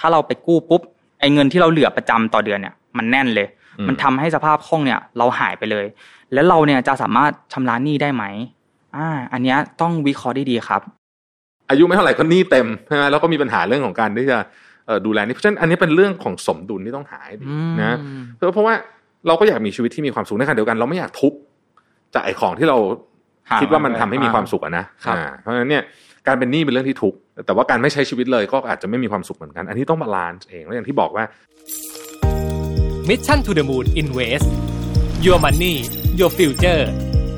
ถ้าเราไปกู้ปุ๊บไอ้เงินที่เราเหลือประจำต่อเดือนเนี่ย มันแน่นเลยอืมมันทำให้สภาพคล่องเนี่ย เราหายไปเลย แล้วเราเนี่ยจะสามารถชำระหนี้ได้ไหมอ่า อันเนี้ยต้องวิเคราะห์ได้ดีครับ อายุไม่เท่าไหร่ก็หนี้เต็มใช่ไหมแล้วก็มีปัญหาเรื่องของการที่จะเอ่อดูแลนี่เพราะฉะนั้นอันนี้เป็นเรื่องของสมดุลที่ต้องหาให้ดีอืมนะเพราะเพราะว่าเราก็อยากมีชีวิตที่มีความสุขในขณะเดียวกัน เราไม่อยากทุบจากไอ้ของที่เราหาคิดว่ามันทำให้มีความสุขอะนะครับอ่าเพราะฉะนั้นเนี่ยการเป็นหนี้เป็นเรื่องที่ทุกข์ แต่ว่าการไม่ใช้ชีวิตเลยก็อาจจะไม่มีความสุขเหมือนกัน อันนี้ต้องบาลานซ์เองแล้วอย่างที่บอกว่า Mission to the Moon Invest Your Money Your Future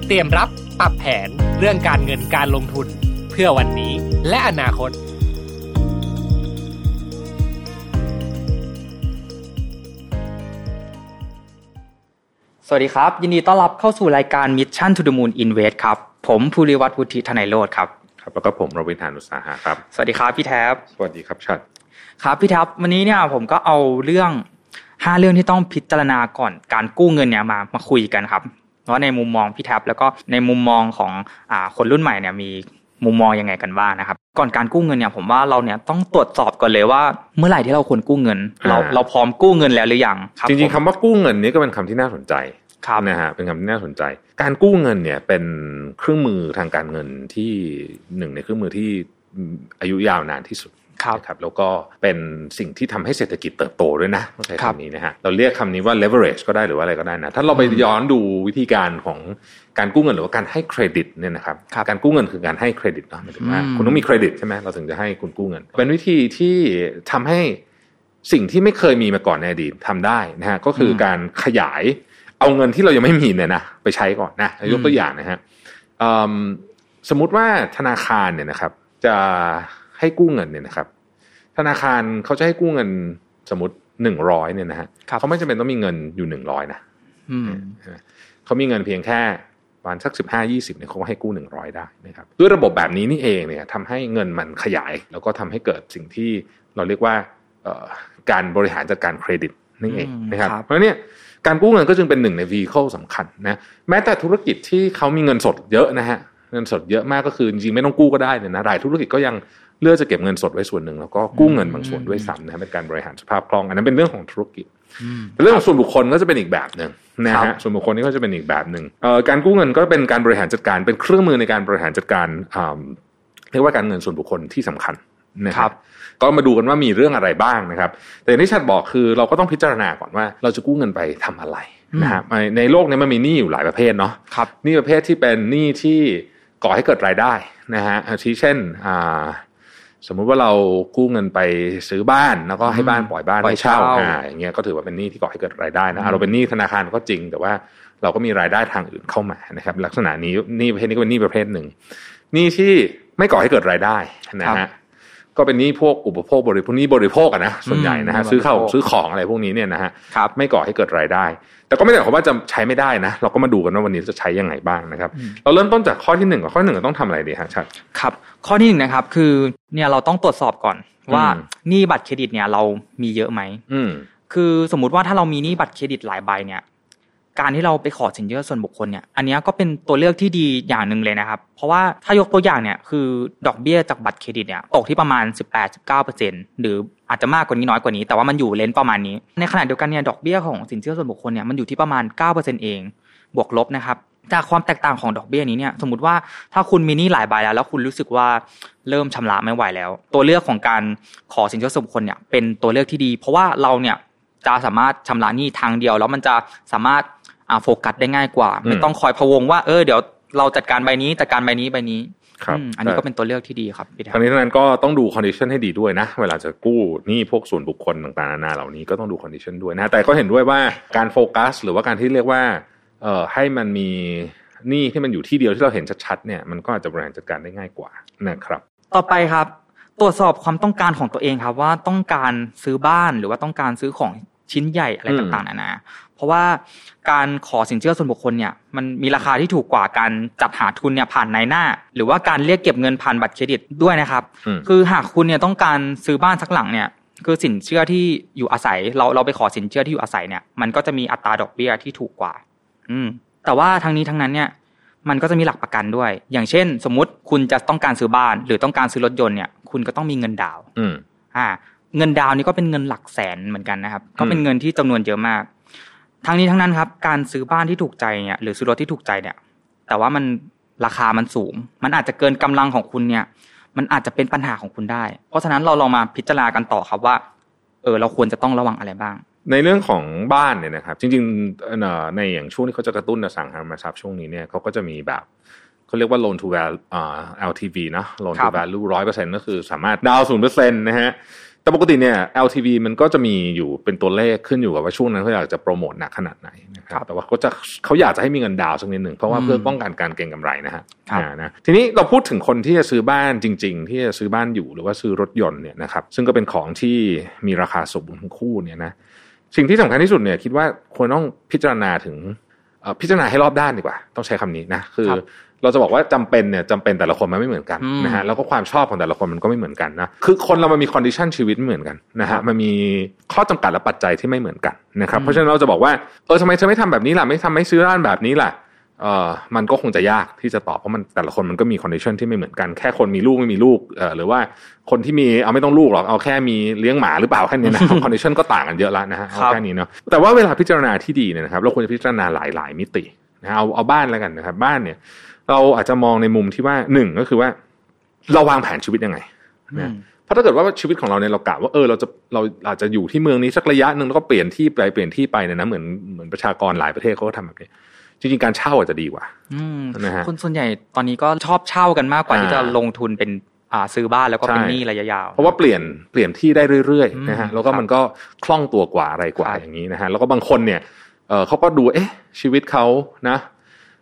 เตรียมรับปรับแผนเรื่องการเงินการลงทุนเพื่อวันนี้และอนาคตสวัสดีครับ ยินดีต้อนรับเข้าสู่รายการ Mission to the Moon Invest ครับ ผมภูริวัฒน์วุฒิธนัยโรธครับ ครับแล้วก็ผมรวินทานุสาหะครับ สวัสดีครับพี่แท็บสวัสดีครับชัดครับพี่แท็บวันนี้เนี่ยผมก็เอาเรื่องห้าเรื่องที่ต้องพิจารณาก่อนการกู้เงินเนี่ยมามาคุยกันครับว่าในมุมมองพี่แท็บแล้วก็ในมุมมองของอ่าคนรุ่นใหม่เนี่ยมีมุมมองยังไงกันบ้างนะครับ ก่อนการกู้เงินเนี่ยผมว่าเราเนี่ยต้องตรวจสอบก่อนเลยว่า เมื่อไหร่ที่เราควรกู้เงิน เราเราพร้อมกู้เงินแล้วหรือยังครับจริงๆผมคำว่ากู้เงินนี้ก็เป็นคำที่น่าสนใจครับ นะฮะเป็นคำที่น่าสนใจ การกู้เงินเนี่ยเป็นเครื่องมือทางการเงินที่หนึ่งในเครื่องมือที่อายุยาวนานที่สุดครับนะครับแล้วก็เป็นสิ่งที่ทำให้เศรษฐกิจเติบโตด้วยนะต้องใช้ครับคำนี้นะฮะเราเรียกคำนี้ว่า leverage ก็ได้หรือว่าอะไรก็ได้นะถ้าเราไปย้อนดูวิธีการของการกู้เงินหรือว่าการให้เครดิตเนี่ยนะครับครับการกู้เงินคือการให้เครดิตเนาะหมายถึงว่าอืมคุณต้องมีเครดิตใช่ไหมเราถึงจะให้คุณกู้เงิน เป็นวิธีที่ทำให้สิ่งที่ไม่เคยมีมาก่อนในอดีตทำได้นะฮะก็คืออมการขยาย เอาเงินที่เรายังไม่มีเนี่ยนะไปใช้ก่อนนะยกตัวอย่างนะฮะอืมสมมุติว่าธนาคารเนี่ยนะครับ จะให้กู้เงินเนี่ยนะครับ ธนาคารเขาจะให้กู้เงินสมมติหนึ่งร้อยเนี่ยนะฮะครับเขาไม่จำเป็นต้องมีเงินอยู่หนึ่งร้อยนะอืมเขามีเงินเพียงแค่ประมาณสักสิบห้ายี่สิบเนี่ยเขาก็ให้กู้หนึ่งร้อยได้นะครับด้วยระบบแบบนี้นี่เองเนี่ยทำให้เงินมันขยาย แล้วก็ทำให้เกิดสิ่งที่เราเรียกว่าเอ่อการบริหารจัดการเครดิตนี่เองอืมนะครับครับ เพราะฉะนั้นเนี่ย การกู้เงินก็จึงเป็นหนึ่งใน vehicle สำคัญนะแม้แต่ธุรกิจที่เขามีเงินสดเยอะนะฮะเงินสดเยอะมากก็คือจริงๆไม่ต้องกู้ก็ได้เนี่ยนะรายธุรกิจก็ยังเลือกจะเก็บเงินสดไว้ส่วนหนึ่งแล้วก็กู้เงินบางส่วนด้วยซ้ำนะฮะเป็นการบริหารสภาพคล่อง อันนั้นเป็นเรื่องของธุรกิจอืมเรื่องของส่วนบุคคลก็จะเป็นอีกแบบหนึ่งนะครัฮะบส่วนบุคคลนี่ก็จะเป็นอีกแบบหนึ่งเอ่อการกู้เงินก็เป็นการบริหารจัดการเป็นเครื่องมือในการบริหารจัดการอ่าเรียกว่าการเงินส่วนบุคคลที่สำคัญ นะคครัรับบก็มาดูกันว่ามีเรื่องอะไรบ้างนะครับ แต่อย่างที่ชัดบอกคือเราก็ต้องพิจารณาก่อนว่า เราจะกู้เงินไปทำอะไรนะฮะในในโลกนี้มันมีหนี้อยู่หลายประเภทเนาะครับหนี้ประเภทที่เป็นหนี้ที่ก่อให้เกิดรายได้นะฮะอาทิเช่นอ่าสมมุติว่าเรากู้เงินไปซื้อบ้านแล้วก็ให้บ้านปล่อยบ้านปล่อให้ยเช่าเช่าอ่าอย่างเงี้ยก็ถือว่าเป็นหนี้ที่ก่อให้เกิดรายได้นะอะเราเป็นหนี้ธนาคารก็จริง แต่ว่าเราก็มีรายได้ทางอื่นเข้ามานะครับ ลักษณะนี้หนี้ประเภทนี้ก็เป็นหนี้ประเภทหนึ่งหนี้ที่ไม่ก่อให้เกิดรายได้นะครัฮะบ ก็เป็นหนี้พวกอุปโภคบริโภคหนี้บริโภคอะนะส่วนใหญ่นะฮะอืมซื้อข้าวบริโภคซื้อของอะไรพวกนี้เนี่ยนะฮะครับไม่ก่อให้เกิดรายได้ แต่ก็ไม่ได้หมายความว่าจะใช้ไม่ได้นะ เราก็มาดูกันว่าวันนี้จะใช้ยังไงบ้างนะครับ เราเริ่มต้นจากข้อที่หนึ่งก่อนข้อที่หนึ่งเราต้องทำอะไรดีฮะชัดครับ ข้อที่หนึ่งนะครับคือเนี่ยเราต้องตรวจสอบก่อนว่าอืมหนี้บัตรเครดิตเนี่ยเรามีเยอะไหมอืมคือสมมุติว่าถ้าเรามีหนี้บัตรเครดิตหลายใบเนี่ย การที่เราไปขอสินเชื่อส่วนบุคคลเนี่ย อันนี้ก็เป็นตัวเลือกที่ดีอย่างหนึ่งเลยนะครับ เพราะว่าถ้ายกตัวอย่างเนี่ยคือดอกเบี้ยจากบัตรเครดิตเนี่ยตกที่ประมาณ 18-19%หรืออาจจะมากกว่านี้น้อยกว่านี้ แต่ว่ามันอยู่เลนส์ประมาณนี้ ในขณะเดียวกันเนี่ยดอกเบี้ยของสินเชื่อส่วนบุคคลเนี่ยมันอยู่ที่ประมาณ 9%เองบวกลบนะครับจากความแตกต่างของดอกเบี้ยนี้เนี่ยสมมติว่าถ้าคุณมีหนี้หลายใบแล้ว แล้วคุณรู้สึกว่าเริ่มชำระไม่ไหวแล้ว ตัวเลือกของการขอสินเชื่อส่วนบุคคลเนี่ยเป็นตัวเลือกที่ดี เพราะว่าเราเนี่ยจะสามารถชำระหนี้ทางเดียว แล้วมันจะสามารถ โฟกัสได้ง่ายกว่าอืมไม่ต้องคอยพะวงว่าเออเดี๋ยวเราจัดการใบนี้จัดการใบนี้ใบนี้ครับอืมอันนี้ก็เป็นตัวเลือกที่ดีครับพี่แททั้งนี้ทั้งนั้นก็ต้องดู condition ให้ดีด้วยนะ เวลาจะกู้หนี้พวกส่วนบุคคลต่างๆนานาเหล่านี้ก็ต้องดู condition ด้วยนะแต่ก็เห็นด้วยว่าการโฟกัส หรือว่าการที่เรียกว่าเอ่อให้มันมีหนี้ที่มันอยู่ที่เดียวที่เราเห็นชัดๆเนี่ยมันก็อาจจะบริหารจัดการได้ง่ายกว่านะครับ ต่อไปครับ ตรวจสอบความต้องการของตัวเองครับว่าต้องการซื้อบ้านหรือว่าต้องการซื้อของ ชิ้นใหญ่อะไรอืมต่างๆนานาเพราะว่าการขอสินเชื่อส่วนบุคคลเนี่ยมันมีราคาที่ถูกกว่าการจัดหาทุนเนี่ยผ่านนายหน้า หรือว่าการเรียกเก็บเงินผ่านบัตรเครดิตด้วยนะครับอืมคือหากคุณเนี่ยต้องการซื้อบ้านสักหลังเนี่ยคือสินเชื่อที่อยู่อาศัย เราเราไปขอสินเชื่อที่อยู่อาศัยเนี่ยมันก็จะมีอัตราดอกเบี้ยที่ถูกกว่า อืม แต่ว่าทั้งนี้ทั้งนั้นเนี่ย มันก็จะมีหลักประกันด้วย อย่างเช่น สมมุติคุณจะต้องการซื้อบ้าน หรือต้องการซื้อรถยนต์เนี่ย คุณก็ต้องมีเงินดาวน์อืมอ่า เงินดาวน์นี่ก็เป็นเงินหลักแสนเหมือนกันนะครับ ก็เป็นเงินที่จำนวนเยอะมาก ทั้งนี้ทั้งนั้นครับ การซื้อบ้านที่ถูกใจเนี่ยหรือซื้อรถที่ถูกใจเนี่ย แต่ว่ามันราคามันสูง มันอาจจะเกินกำลังของคุณเนี่ย มันอาจจะเป็นปัญหาของคุณได้ เพราะฉะนั้นเราลองมาพิจารณากันต่อครับว่า เออเราควรจะต้องระวังอะไรบ้าง ในเรื่องของบ้านเนี่ยนะครับ จริงๆเอ่อในอย่างช่วงที่เขาจะกระตุ้นอสังหาริมทรัพย์ช่วงนี้เนี่ยเขาก็จะมีแบบเขาเรียกว่า loan to value อ่า LTV นะ loan ครั to บ value ร้อยเปอร์เซ็นต์ก็คือสามารถดาวศูนย์เปอร์เซ็นต์นะฮะ แต่ปกติเนี่ย LTV มันก็จะมีอยู่เป็นตัวเลขขึ้นอยู่กับว่าช่วงนั้นเขาอยากจะโปรโมทหนักขนาดไหนนะคครัรับบแต่ว่าเขาจะเขาอยากจะให้มีเงินดาวน์สักนิดหนึ่งเพราะว่าอืมเพื่อป้องกันการเก็งกำไรนะฮะครับอ่านะทีนี้เราพูดถึงคนที่จะซื้อบ้านจริง ๆ ที่จะซื้อบ้านอยู่หรือว่าซื้อรถยนต์เนี่ยนะครับซึ่งก็เป็นของที่มีราคาสูงทั้งคู่เนี่ยนะสิ่งที่สำคัญที่สุดเนี่ยคิดว่าควรต้องพิจารณาถึงเอ่อ พิจารณาให้รอบด้านดีกว่า ต้องใช้คำนี้นะคือครับเราจะบอกว่าจำเป็นเนี่ยจำเป็นแต่ละคนมันไม่เหมือนกันอืมนะฮะแล้วก็ความชอบของแต่ละคนมันก็ไม่เหมือนกันนะคือคนเรามันมี condition ชีวิตไม่เหมือนกันนะครัฮะบมันมีข้อจำกัดและปัจจัยที่ไม่เหมือนกันนะครับอืมเพราะฉะนั้นเราจะบอกว่าเออทำไมเธอไม่ทำแบบนี้ล่ะไม่ทำไม่ซื้อร้านแบบนี้ล่ะ เออมันก็คงจะยากที่จะตอบเพราะมันแต่ละคนมันก็มี condition ที่ไม่เหมือนกันแค่คนมีลูกไม่มีลูกเออหรือว่าคนที่มีเอาไม่ต้องลูกหรอกเอาแค่มีเลี้ยงหมาหรือเปล่าแค่นี้นะ condition ก็ต่างกันเยอะแล้วนะฮะเอาครับแค่นี้เนาะแต่ว่าเวลาพิจารณาที่ดีเนี่ยนะครับเราควรจะพิจารณาหลายๆ มิตินะเอาเอาบ้านแล้วกันนะครับ บ้านเนี่ย เราอาจจะมองในมุมที่ว่าหนึ่งก็คือว่า เราวางแผนชีวิตยังไงอืมนะเพราะถ้าเกิดว่าชีวิตของเราเนี่ยเรากะว่าเออเราจะเราอาจจะอยู่ที่เมืองนี้สักระยะหนึ่งแล้วก็เปลี่ยนที่ไปเปลี่ยนที่ไปเนี่ยนะเหมือนเหมือนประชากรหลายประเทศเขาก็ทำแบบนี้ จริงๆการเช่าอาจจะดีกว่าอืมนะฮะคนส่วนใหญ่ตอนนี้ก็ชอบเช่ากันมากกว่าอ่าที่จะลงทุนเป็นอ่าซื้อบ้านแล้วก็เป็นใช่หนี้ระยะยาว เพราะว่าเปลี่ยนเปลี่ยนที่ได้เรื่อยอืมๆนะฮะแล้วก็ครับมันก็คล่องตัวกว่าอะไรกว่าครับอย่างนี้นะฮะแล้วก็บางคนเนี่ยเออเขาก็ดูเอ๊ะ ชีวิตเขานะ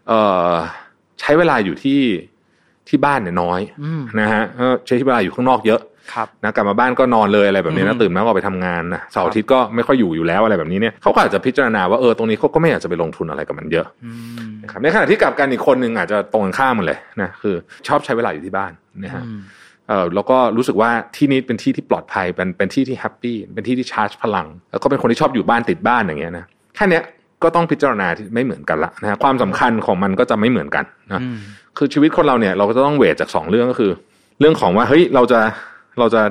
เออใช้เวลาอยู่ที่ที่บ้านเนี่ยน้อยอืมนะฮะเออใช้เวลาอยู่ข้างนอกเยอะครับ นะกลับมาบ้านก็นอนเลยอะไรแบบนี้อืนะมตื่นมาก็ออกไปทำงานนะเสาร์อาทิตย์ก็ไม่ค่อยอยู่อยู่แล้วอะไรแบบนี้เนี่ยเขาก็อาจจะพิจารณาว่าเออตรงนี้เขาก็ไม่อยากจะไปลงทุนอะไรกับมันเยอะอืมนะครับในขณะที่กลับกันอีกคนหนึ่งอาจจะตรงกันข้ามมันเลยนะคือ ชอบใช้เวลาอยู่ที่บ้านนะฮะอืมเออแล้วก็รู้สึกว่าที่นี้เป็นที่ที่ปลอดภัยเป็นเป็นที่ที่แฮปปี้เป็นที่ที่ชาร์จพลัง แล้วก็เป็นคนที่ชอบอยู่บ้านติดบ้านอย่างเงี้ยนะแค่เนี้ยก็ต้องพิจารณาที่ไม่เหมือนกันละนะฮะความสำคัญของมันก็จะไม่เหมือนกันนะอืมคือชีวิตคนเราเนี่ยเราก็จะต้องเวทจากสองเรื่องก็คือ เรื่องของว่าเฮ้ยเราจะ เราจะ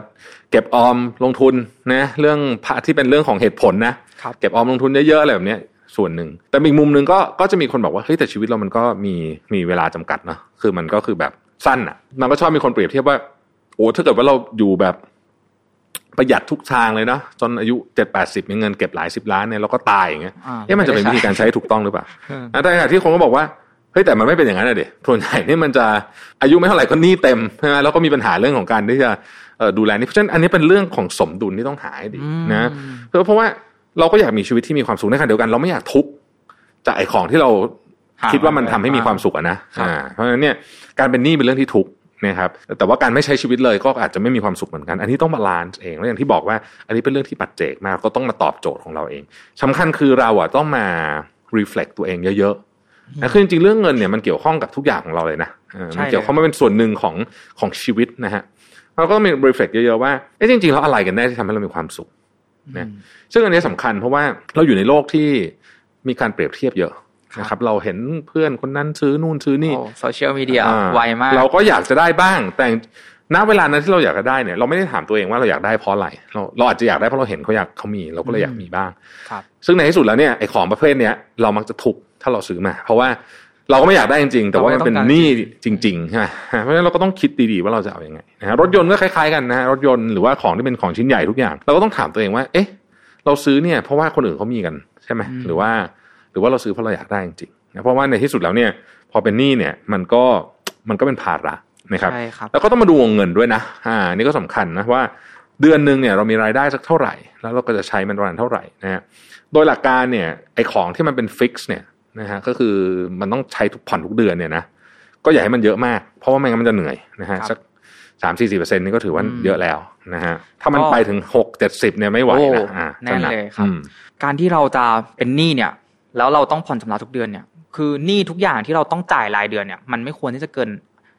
เก็บออมลงทุนนะเรื่องพะที่เป็นเรื่องของเหตุผลนะครับเก็บออมลงทุนเยอะๆอะไรแบบเนี้ยส่วนหนึ่ง แต่อีกมุมหนึ่งก็ก็จะมีคนบอกว่าเฮ้ยแต่ชีวิตเรามันก็มีมีเวลาจำกัดเนาะคือมันก็คือแบบสั้นอะ มันก็ชอบมีคนเปรียบเทียบว่าโอ้ถ้าเกิดว่าเราอยู่แบบประหยัดทุกทางเลยเนาะจนอายุเจ็ดแปดสิบมีเงินเก็บหลายสิบล้านเนี่ยเราก็ตายอย่างเงี้ยอ่าเอ๊ะมันจะเป็นวิธีการใช้ถูกต้องหรือเปล่าอืมแต่ขณะที่คนก็บอกว่าเฮ้ยแต่มันไม่เป็นอย่างนั้นเลยเด็ส่วนใหญ่เนี่ยมันจะอายุไม่เท่าไหร่ก็หนี้เต็มใช่ไหมแล้วก็มีปัญหาเรื่องของการที่จะเอ่อ ดูแลนี่เพราะฉะนั้นอันนี้เป็นเรื่องของสมดุลที่ต้องหาให้ดีอืมนะเพราะเพราะว่าเราก็อยากมีชีวิตที่มีความสุขในขณะเดียวกันเราไม่อยากทุกข์จากไอ้ของที่เราหาคิดว่ามันทำให้มีความสุขอะนะครับอ่าเพราะฉะนั้นเนี่ยการเป็นหนี้เป็นเรื่องที่ทุกข์นะครับแต่ว่าการไม่ใช้ชีวิตเลยก็อาจจะไม่มีความสุขเหมือนกัน อันนี้ต้อง balance เองแล้วอย่างที่บอกว่า อันนี้เป็นเรื่องที่ปัจเจกมากก็ต้องมาตอบโจทย์ของเราเองสำคัญคือเราอะต้องมา reflect ตัวเองเยอะๆนะคือจริงๆเรื่องเงินเนี่ยมันเกี่ยวข้องกับทุกอย่างของเราเลยนะเออใช่มันเกี่ยวข้องมาเป็นส่วนหนึ่งของของชีวิตนะฮะ เราก็ต้องมี reflect เยอะๆว่าเอ๊ะจริงๆแล้วอะไรกันแน่ที่ทำให้เรามีความสุขนะซึ่งอันนี้สำคัญเพราะว่าเราอยู่ในโลกที่มีการเปรียบเทียบเยอะนะครับเราเห็นเพื่อนคนนั้นซื้อนู่นซื้อนี่โอ้โซเชียลมีเดียอ่าไวมาก เราก็อยากจะได้บ้าง แต่ณเวลานั้นที่เราอยากจะได้เนี่ย เราไม่ได้ถามตัวเองว่าเราอยากได้เพราะอะไรเราเราอาจจะอยากได้เพราะเราเห็นเขาอยากเขามี เราก็เลยอยากมีบ้างครับซึ่งในที่สุดแล้วเนี่ยไอ้ของประเภทเนี้ยเรามักจะทุกข์ถ้าเราซื้อมา เพราะว่า เราก็ไม่อยากได้จริงๆ แต่ว่ามันเป็นหนี้จริงๆใช่ไหมเพราะฉะนั้นเราก็ต้องคิดดีๆว่าเราจะเอาอยัางไงนะฮะรถยนต์ก็คล้ายๆกันนะฮะรถยนต์หรือว่าของที่เป็นของชิ้นใหญ่ทุกอย่าง เราก็ต้องถามตัวเองว่า เอ๊ะ เราซื้อเนี่ยเพราะว่าคนอื่นเขามีกันใช่ไหมหรือว่า หรือว่าเราซื้อเพราะเราอยากได้จริงๆนะเพราะว่าในที่สุดแล้วเนี่ยพอเป็นหนี้เนี่ยมันก็มันก็เป็นภาระนะครับใช่ครับแล้วก็ต้องมาดูวงเงินด้วยนะอ่านี่ก็สำคัญนะว่าเดือนหนึ่งเนี่ยเรามีรายได้สักเท่าไหร่ แล้วเราก็จะใช้มันประมาณเท่าไหร่นะฮะโดยหลักการเนี่ยไอของที่มันเป็นฟิกซ์เนี่ย นะฮะก็คือมันต้องใช้ทุกผ่อนทุกเดือนเนี่ยนะก็อย่าให้มันเยอะมาก เพราะว่าไม่งั้นมันจะเหนื่อยนะฮะครับสักสามสี่สิบเปอร์เซ็นต์นี่ก็ถือว่าอืมเยอะแล้วนะฮะถ้ามันก็ไปถึงหกเจ็ดสิบเนี่ยไม่ไหวโอ้นะอ่าแน่นก็หกเลยครับอืมการที่เราจะเป็นหนี้เนี่ย แล้วเราต้องผ่อนชำระทุกเดือนเนี่ย คือหนี้ทุกอย่างที่เราต้องจ่ายรายเดือนเนี่ย มันไม่ควรที่จะเกิน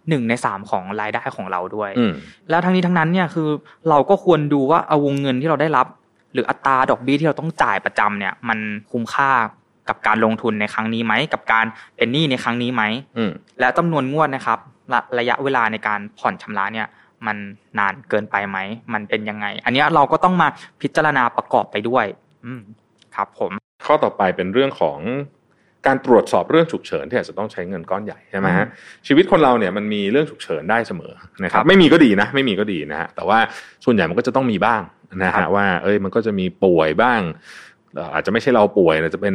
หนึ่งในสามของรายได้ของเราด้วยอืมแล้วทั้งนี้ทั้งนั้นเนี่ยคือเราก็ควรดูว่าเอาวงเงินที่เราได้รับ หรืออัตราดอกเบี้ยที่เราต้องจ่ายประจำเนี่ย มันคุ้มค่า กับการลงทุนในครั้งนี้ไหม กับการเป็นหนี้ในครั้งนี้ไหมอืมและจำนวนงวดนะครับระระยะเวลาในการผ่อนชำระเนี่ย มันนานเกินไปไหม มันเป็นยังไง อันนี้เราก็ต้องมาพิจารณาประกอบไปด้วย อืมครับผม ข้อต่อไปเป็นเรื่องของการตรวจสอบเรื่องฉุกเฉินที่อาจจะต้องใช้เงินก้อนใหญ่ใช่ไหมฮะชีวิตคนเราเนี่ยมันมีเรื่องฉุกเฉินได้เสมอนะครับ ไม่มีก็ดีนะ ไม่มีก็ดีนะฮะแต่ว่าส่วนใหญ่มันก็จะต้องมีบ้างนะฮะว่า เอ้ยมันก็จะมีป่วยบ้าง อาจจะไม่ใช่เราป่วยจะเป็น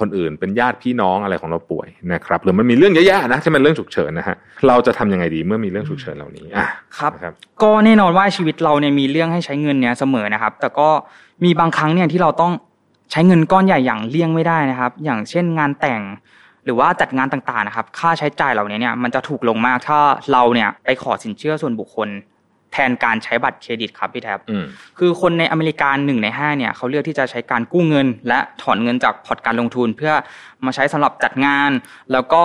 คนอื่นเป็นญาติพี่น้องอะไรของเราป่วยนะครับหรือมันมีเรื่องเยอะๆนะที่มันเรื่องฉุกเฉินนะฮะเราจะทำยังไงดีเมื่อมีเรื่องฉุกเฉินเหล่านี้อะครับรบก็แน่นอนว่าชีวิตเราเนี่ยมีเรื่องให้ใช้เงินเนี่ยเสมอนะครับ แต่ก็มีบางครั้งเนี่ยที่เราต้องใช้เงินก้อนใหญ่อย่างเลี่ยงไม่ได้นะครับ อย่างเช่นงานแต่งหรือว่าจัดงานต่างๆนะครับ ค่าใช้จ่ายเหล่านี้เนี่ยมันจะถูกลงมากถ้าเราเนี่ยไปขอสินเชื่อส่วนบุคคล แทนการใช้บัตรเครดิตครับพี่แท็บคือคนในอเมริกาหนึ่งในห้าเนี่ยเขาเลือกที่จะใช้การกู้เงิน และถอนเงินจากพอร์ตการลงทุน เพื่อมาใช้สำหรับจัดงาน แล้วก็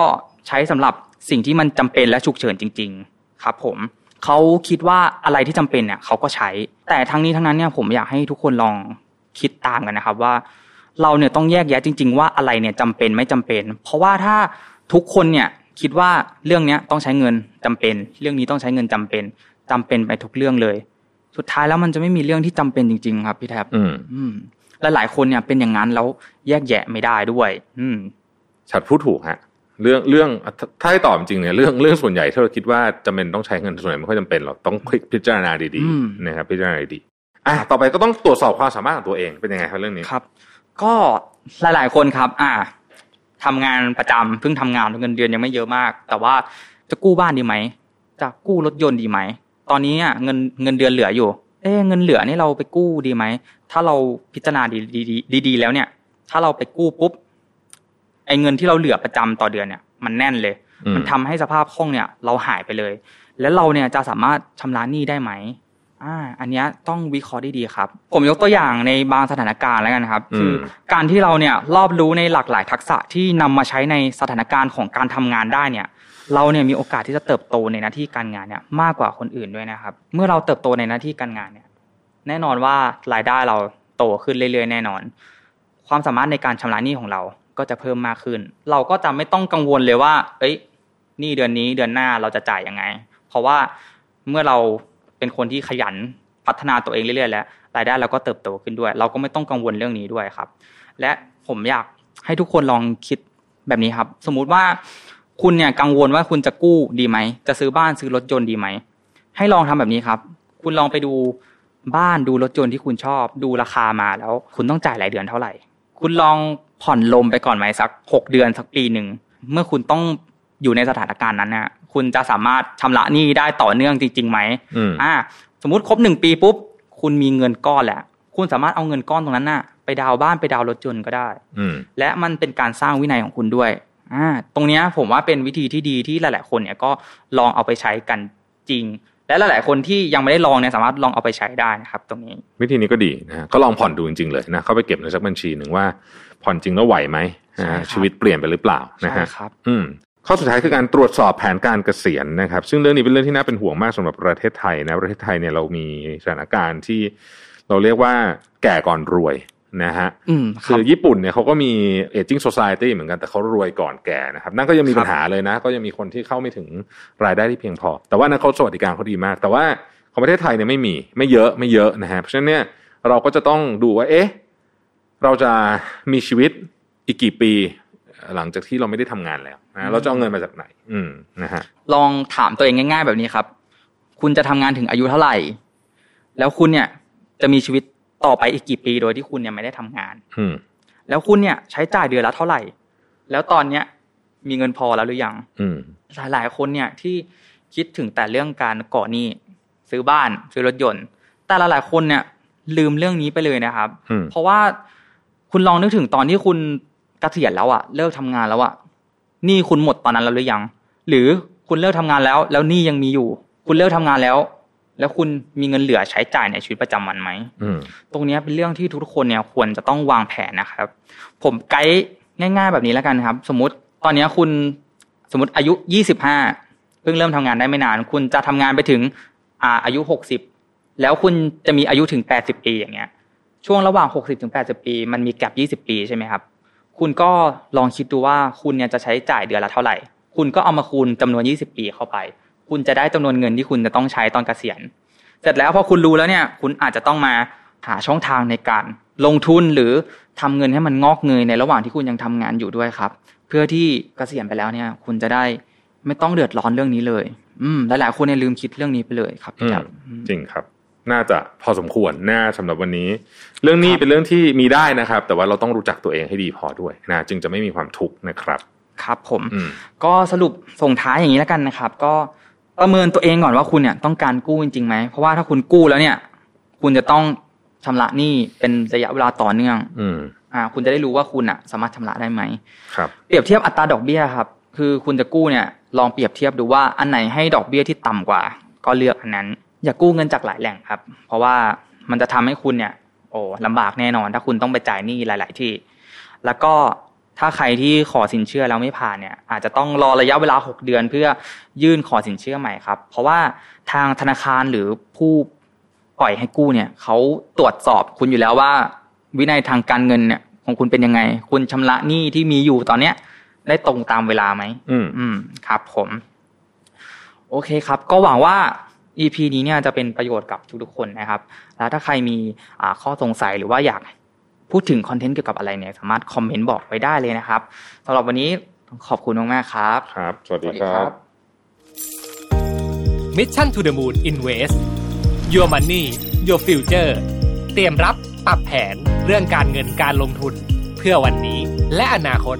ใช้สำหรับสิ่งที่มันจำเป็นและฉุกเฉินจริง ๆ ครับ ผมเขาคิดว่าอะไรที่จำเป็นเนี่ยเขาก็ใช้ แต่ทั้งนี้ทั้งนั้นเนี่ยผมอยากให้ทุกคนลองคิดตามกันนะครับว่า เราเนี่ยต้องแยกแยะจริง ๆ ว่าอะไรเนี่ยจำเป็นไม่จำเป็น เพราะว่าถ้าทุกคนเนี่ยคิดว่าเรื่องเนี้ยต้องใช้เงินจำเป็น เรื่องนี้ต้องใช้เงินจำเป็น จำเป็นไปทุกเรื่องเลย สุดท้ายแล้วมันจะไม่มีเรื่องที่จำเป็นจริง ๆ ครับพี่แทบอืมอืมและหลายคนเนี่ยเป็นอย่างนั้นแล้วแยกแยะไม่ได้ด้วย อืมฉัดพูดถูกฮะเรื่องเรื่องถ้าให้ตอบจริงเนี่ยเรื่องเรื่องส่วนใหญ่ที่เราคิดว่าจำเป็นต้องใช้เงินส่วนใหญ่ไม่ค่อยจำเป็นหรอกต้องพิจารณาดีๆนะครับพิจารณาดีอะต่อไปก็ต้องตรวจสอบความสามารถของตัวเองเป็นยังไงครับเรื่องนี้ครับ ก็หลายๆคนครับ อ่าทำงานประจำเพิ่งทำงานเงินเดือนยังไม่เยอะมาก แต่ว่าจะกู้บ้านดีไหมจะกู้รถยนต์ดีไหม ตอนนี้อะเงินเงินเดือนเหลืออยู่ เอ๊เงินเหลือนี่เราไปกู้ดีไหม ถ้าเราพิจารณาดีดีดีแล้วเนี่ย ถ้าเราไปกู้ปุ๊บไอ้เงินที่เราเหลือประจำต่อเดือนเนี่ย มันแน่นเลย มันทำให้สภาพคล่องเนี่ย เราหายไปเลย แล้วเราเนี่ยจะสามารถชำระหนี้ได้ไหม อ่าอันนี้ต้องวิเคราะห์ได้ดีครับ ผมยกตัวอย่างในบางสถานการณ์แล้วกันครับคือการที่เราเนี่ยรอบรู้ในหลากหลายทักษะที่นำมาใช้ในสถานการณ์ของการทำงานได้เนี่ย เราเนี่ยมีโอกาสที่จะเติบโตในหน้าที่การงานเนี่ยมากกว่าคนอื่นด้วยนะครับ เมื่อเราเติบโตในหน้าที่การงานเนี่ย แน่นอนว่ารายได้เราโตขึ้นเรื่อยๆ แน่นอน ความสามารถในการชำระหนี้ของเราก็จะเพิ่มมากขึ้น เราก็จะไม่ต้องกังวลเลยว่า เอ้ยหนี้เดือนนี้เดือนหน้าเราจะจ่ายยังไง เพราะว่าเมื่อเรา เป็นคนที่ขยันพัฒนาตัวเองเรื่อยๆแล้วรายได้เราก็เติบโตขึ้นด้วย เราก็ไม่ต้องกังวลเรื่องนี้ด้วยครับ และผมอยากให้ทุกคนลองคิดแบบนี้ครับ สมมุติว่าคุณเนี่ยกังวลว่าคุณจะกู้ดีไหม จะซื้อบ้านซื้อรถยนต์ดีไหม ให้ลองทำแบบนี้ครับ คุณลองไปดูบ้านดูรถยนต์ที่คุณชอบ ดูราคามาแล้ว คุณต้องจ่ายรายเดือนเท่าไหร่ คุณลองผ่อนลมไปก่อนไหมสักหกเดือนสักปีหนึ่ง เมื่อคุณต้องอยู่ในสถานการณ์นั้นนะ คุณจะสามารถชำระหนี้ได้ต่อเนื่องจริงๆไหมอ่า สมมุติครบหนึ่งปีปุ๊บ คุณมีเงินก้อนแหละ คุณสามารถเอาเงินก้อนตรงนั้นน่ะ ไปดาวบ้านไปดาวรถยนต์ก็ได้ และมันเป็นการสร้างวินัยของคุณด้วย อ่า ตรงนี้ผมว่าเป็นวิธีที่ดีที่หลาย ๆ คนเนี่ยก็ลองเอาไปใช้กันจริง และหลาย ๆ คนที่ยังไม่ได้ลองเนี่ยสามารถลองเอาไปใช้ได้นะครับ ตรงนี้ วิธีนี้ก็ดีนะก็ลองผ่อนดูจริง ๆ เลยนะ เข้าไปเก็บในสักบัญชีหนึ่งว่าผ่อนจริงแล้วไหวไหมชีวิตเปลี่ยนไปหรือเปล่านะฮะครับ อืม ข้อสุดท้ายคือการตรวจสอบแผนการเกษียณนะครับ ซึ่งเรื่องนี้เป็นเรื่องที่น่าเป็นห่วงมากสำหรับประเทศไทยนะประเทศไทยเนี่ยเรามีสถานการณ์ที่เราเรียกว่าแก่ก่อนรวยนะฮะคือญี่ปุ่นเนี่ยเขาก็มี aging society เหมือนกันแต่เขารวยก่อนแก่นะครับนั่นก็ยังมีปัญหาเลยนะ ก็ยังมีคนที่เข้าไม่ถึงรายได้ที่เพียงพอ แต่ว่านั่นเขาสวัสดิการเขาดีมาก แต่ว่าของประเทศไทยเนี่ยไม่มีไม่เยอะไม่เยอะนะฮะเพราะฉะนั้นเนี่ยเราก็จะต้องดูว่าเอ๊ะเราจะมีชีวิตอีกกี่ปีหลังจากที่เราไม่ได้ทำงานแล้ว นะเราจะเอาเงินมาจากไหน อืมนะฮะลองถามตัวเองง่ายๆแบบนี้ครับ คุณจะทำงานถึงอายุเท่าไหร่ แล้วคุณเนี่ย จะมีชีวิตต่อไปอีกกี่ปีโดยที่คุณเนี่ยไม่ได้ทำงาน อืมแล้วคุณเนี่ย ใช้จ่ายเดือนละเท่าไหร่ แล้วตอนเนี้ย มีเงินพอแล้วหรือยัง อืมหลายๆคนเนี่ยที่คิดถึงแต่เรื่องการก่อหนี้ซื้อบ้านซื้อรถยนต์ แต่หลายๆคนเนี่ย ลืมเรื่องนี้ไปเลยนะครับ เพราะว่าคุณลองนึกถึงตอนที่คุณกษียณแล้วอะเลิกทำงานแล้วอะ นี่คุณหมดตอนนั้นแล้วหรือยัง หรือคุณเลิกทำงานแล้ว แล้วนี่ยังมีอยู่ คุณเลิกทำงานแล้ว แล้วคุณมีเงินเหลือใช้จ่ายในชีวิตประจำวันไหมตรงนี้เป็นเรื่องที่ทุกคนเนี่ยควรจะต้องวางแผนนะครับ ผมไกด์ง่าย ๆ แบบนี้แล้วกันครับ สมมติตอนนี้คุณสมมติอายุยี่สิบห้าเพิ่งเริ่มทำงานได้ไม่นาน คุณจะทำงานไปถึงอ่าอายุหกสิบแล้วคุณจะมีอายุถึงแปดสิบปีอย่างเงี้ยช่วงระหว่างหกสิบถึงแปดสิบปี มันมีแกลบยี่สิบปีใช่ไหมครับ คุณก็ลองคิดดูว่าคุณเนี่ยจะใช้จ่ายเดือนละเท่าไหร่ คุณก็เอามาคูณจำนวน 20 ปีเข้าไป คุณจะได้จำนวนเงินที่คุณจะต้องใช้ตอนเกษียณ เสร็จแล้วพอคุณรู้แล้วเนี่ย คุณอาจจะต้องมาหาช่องทางในการลงทุนหรือทำเงินให้มันงอกเงยในระหว่างที่คุณยังทำงานอยู่ด้วยครับ เพื่อที่เกษียณไปแล้วเนี่ย คุณจะได้ไม่ต้องเดือดร้อนเรื่องนี้เลย อืมหลายๆคนเนี่ยลืมคิดเรื่องนี้ไปเลยครับพี่แจ๊บอืมจริงครับ น่าจะพอสมควรน่าสำหรับวันนี้ เรื่องนี้เป็นเรื่องที่มีได้นะครับ แต่ว่าเราต้องรู้จักตัวเองให้ดีพอด้วยนะจึงจะไม่มีความทุกข์นะครับ ครับผมอืมก็สรุปส่งท้ายอย่างนี้แล้วกันนะครับ ก็ประเมินตัวเองก่อนว่าคุณเนี่ยต้องการกู้จริงๆไหมเพราะว่าถ้าคุณกู้แล้วเนี่ย คุณจะต้องชำระหนี้เป็นระยะเวลาต่อเนื่อง อืมอ่า คุณจะได้รู้ว่าคุณอะ สามารถชำระได้ไหมครับ เปรียบเทียบอัตราดอกเบี้ยครับ คือคุณจะกู้เนี่ย ลองเปรียบเทียบดูว่าอันไหนให้ดอกเบี้ยที่ต่ำกว่า ก็เลือกอันนั้น อย่ากู้เงินจากหลายแหล่งครับ เพราะว่ามันจะทำให้คุณเนี่ย โอ้ลำบากแน่นอน ถ้าคุณต้องไปจ่ายหนี้หลาย ๆ ที่ แล้วก็ถ้าใครที่ขอสินเชื่อแล้วไม่ผ่านเนี่ย อาจจะต้องรอระยะเวลา 6 เดือนเพื่อยื่นขอสินเชื่อใหม่ครับ เพราะว่าทางธนาคารหรือผู้ปล่อยให้กู้เนี่ยเขาตรวจสอบคุณอยู่แล้วว่า วินัยทางการเงินเนี่ยของคุณเป็นยังไง คุณชำระหนี้ที่มีอยู่ตอนเนี้ย ได้ตรงตามเวลาไหมอืมอืมครับ ผม โอเคครับ ก็หวังว่า EP นี้เนี่ยจะเป็นประโยชน์กับทุกๆคนนะครับ แล้วถ้าใครมีอ่าข้อสงสัยหรือว่าอยากพูดถึงคอนเทนต์เกี่ยวกับอะไรเนี่ยสามารถคอมเมนต์บอกไว้ได้เลยนะครับสำหรับวันนี้ต้องขอบคุณมากๆครับ ครับ สวัสดีครับ Mission to the Moon Invest Your Money Your Future เตรียมรับปรับแผนเรื่องการเงินการลงทุนเพื่อวันนี้และอนาคต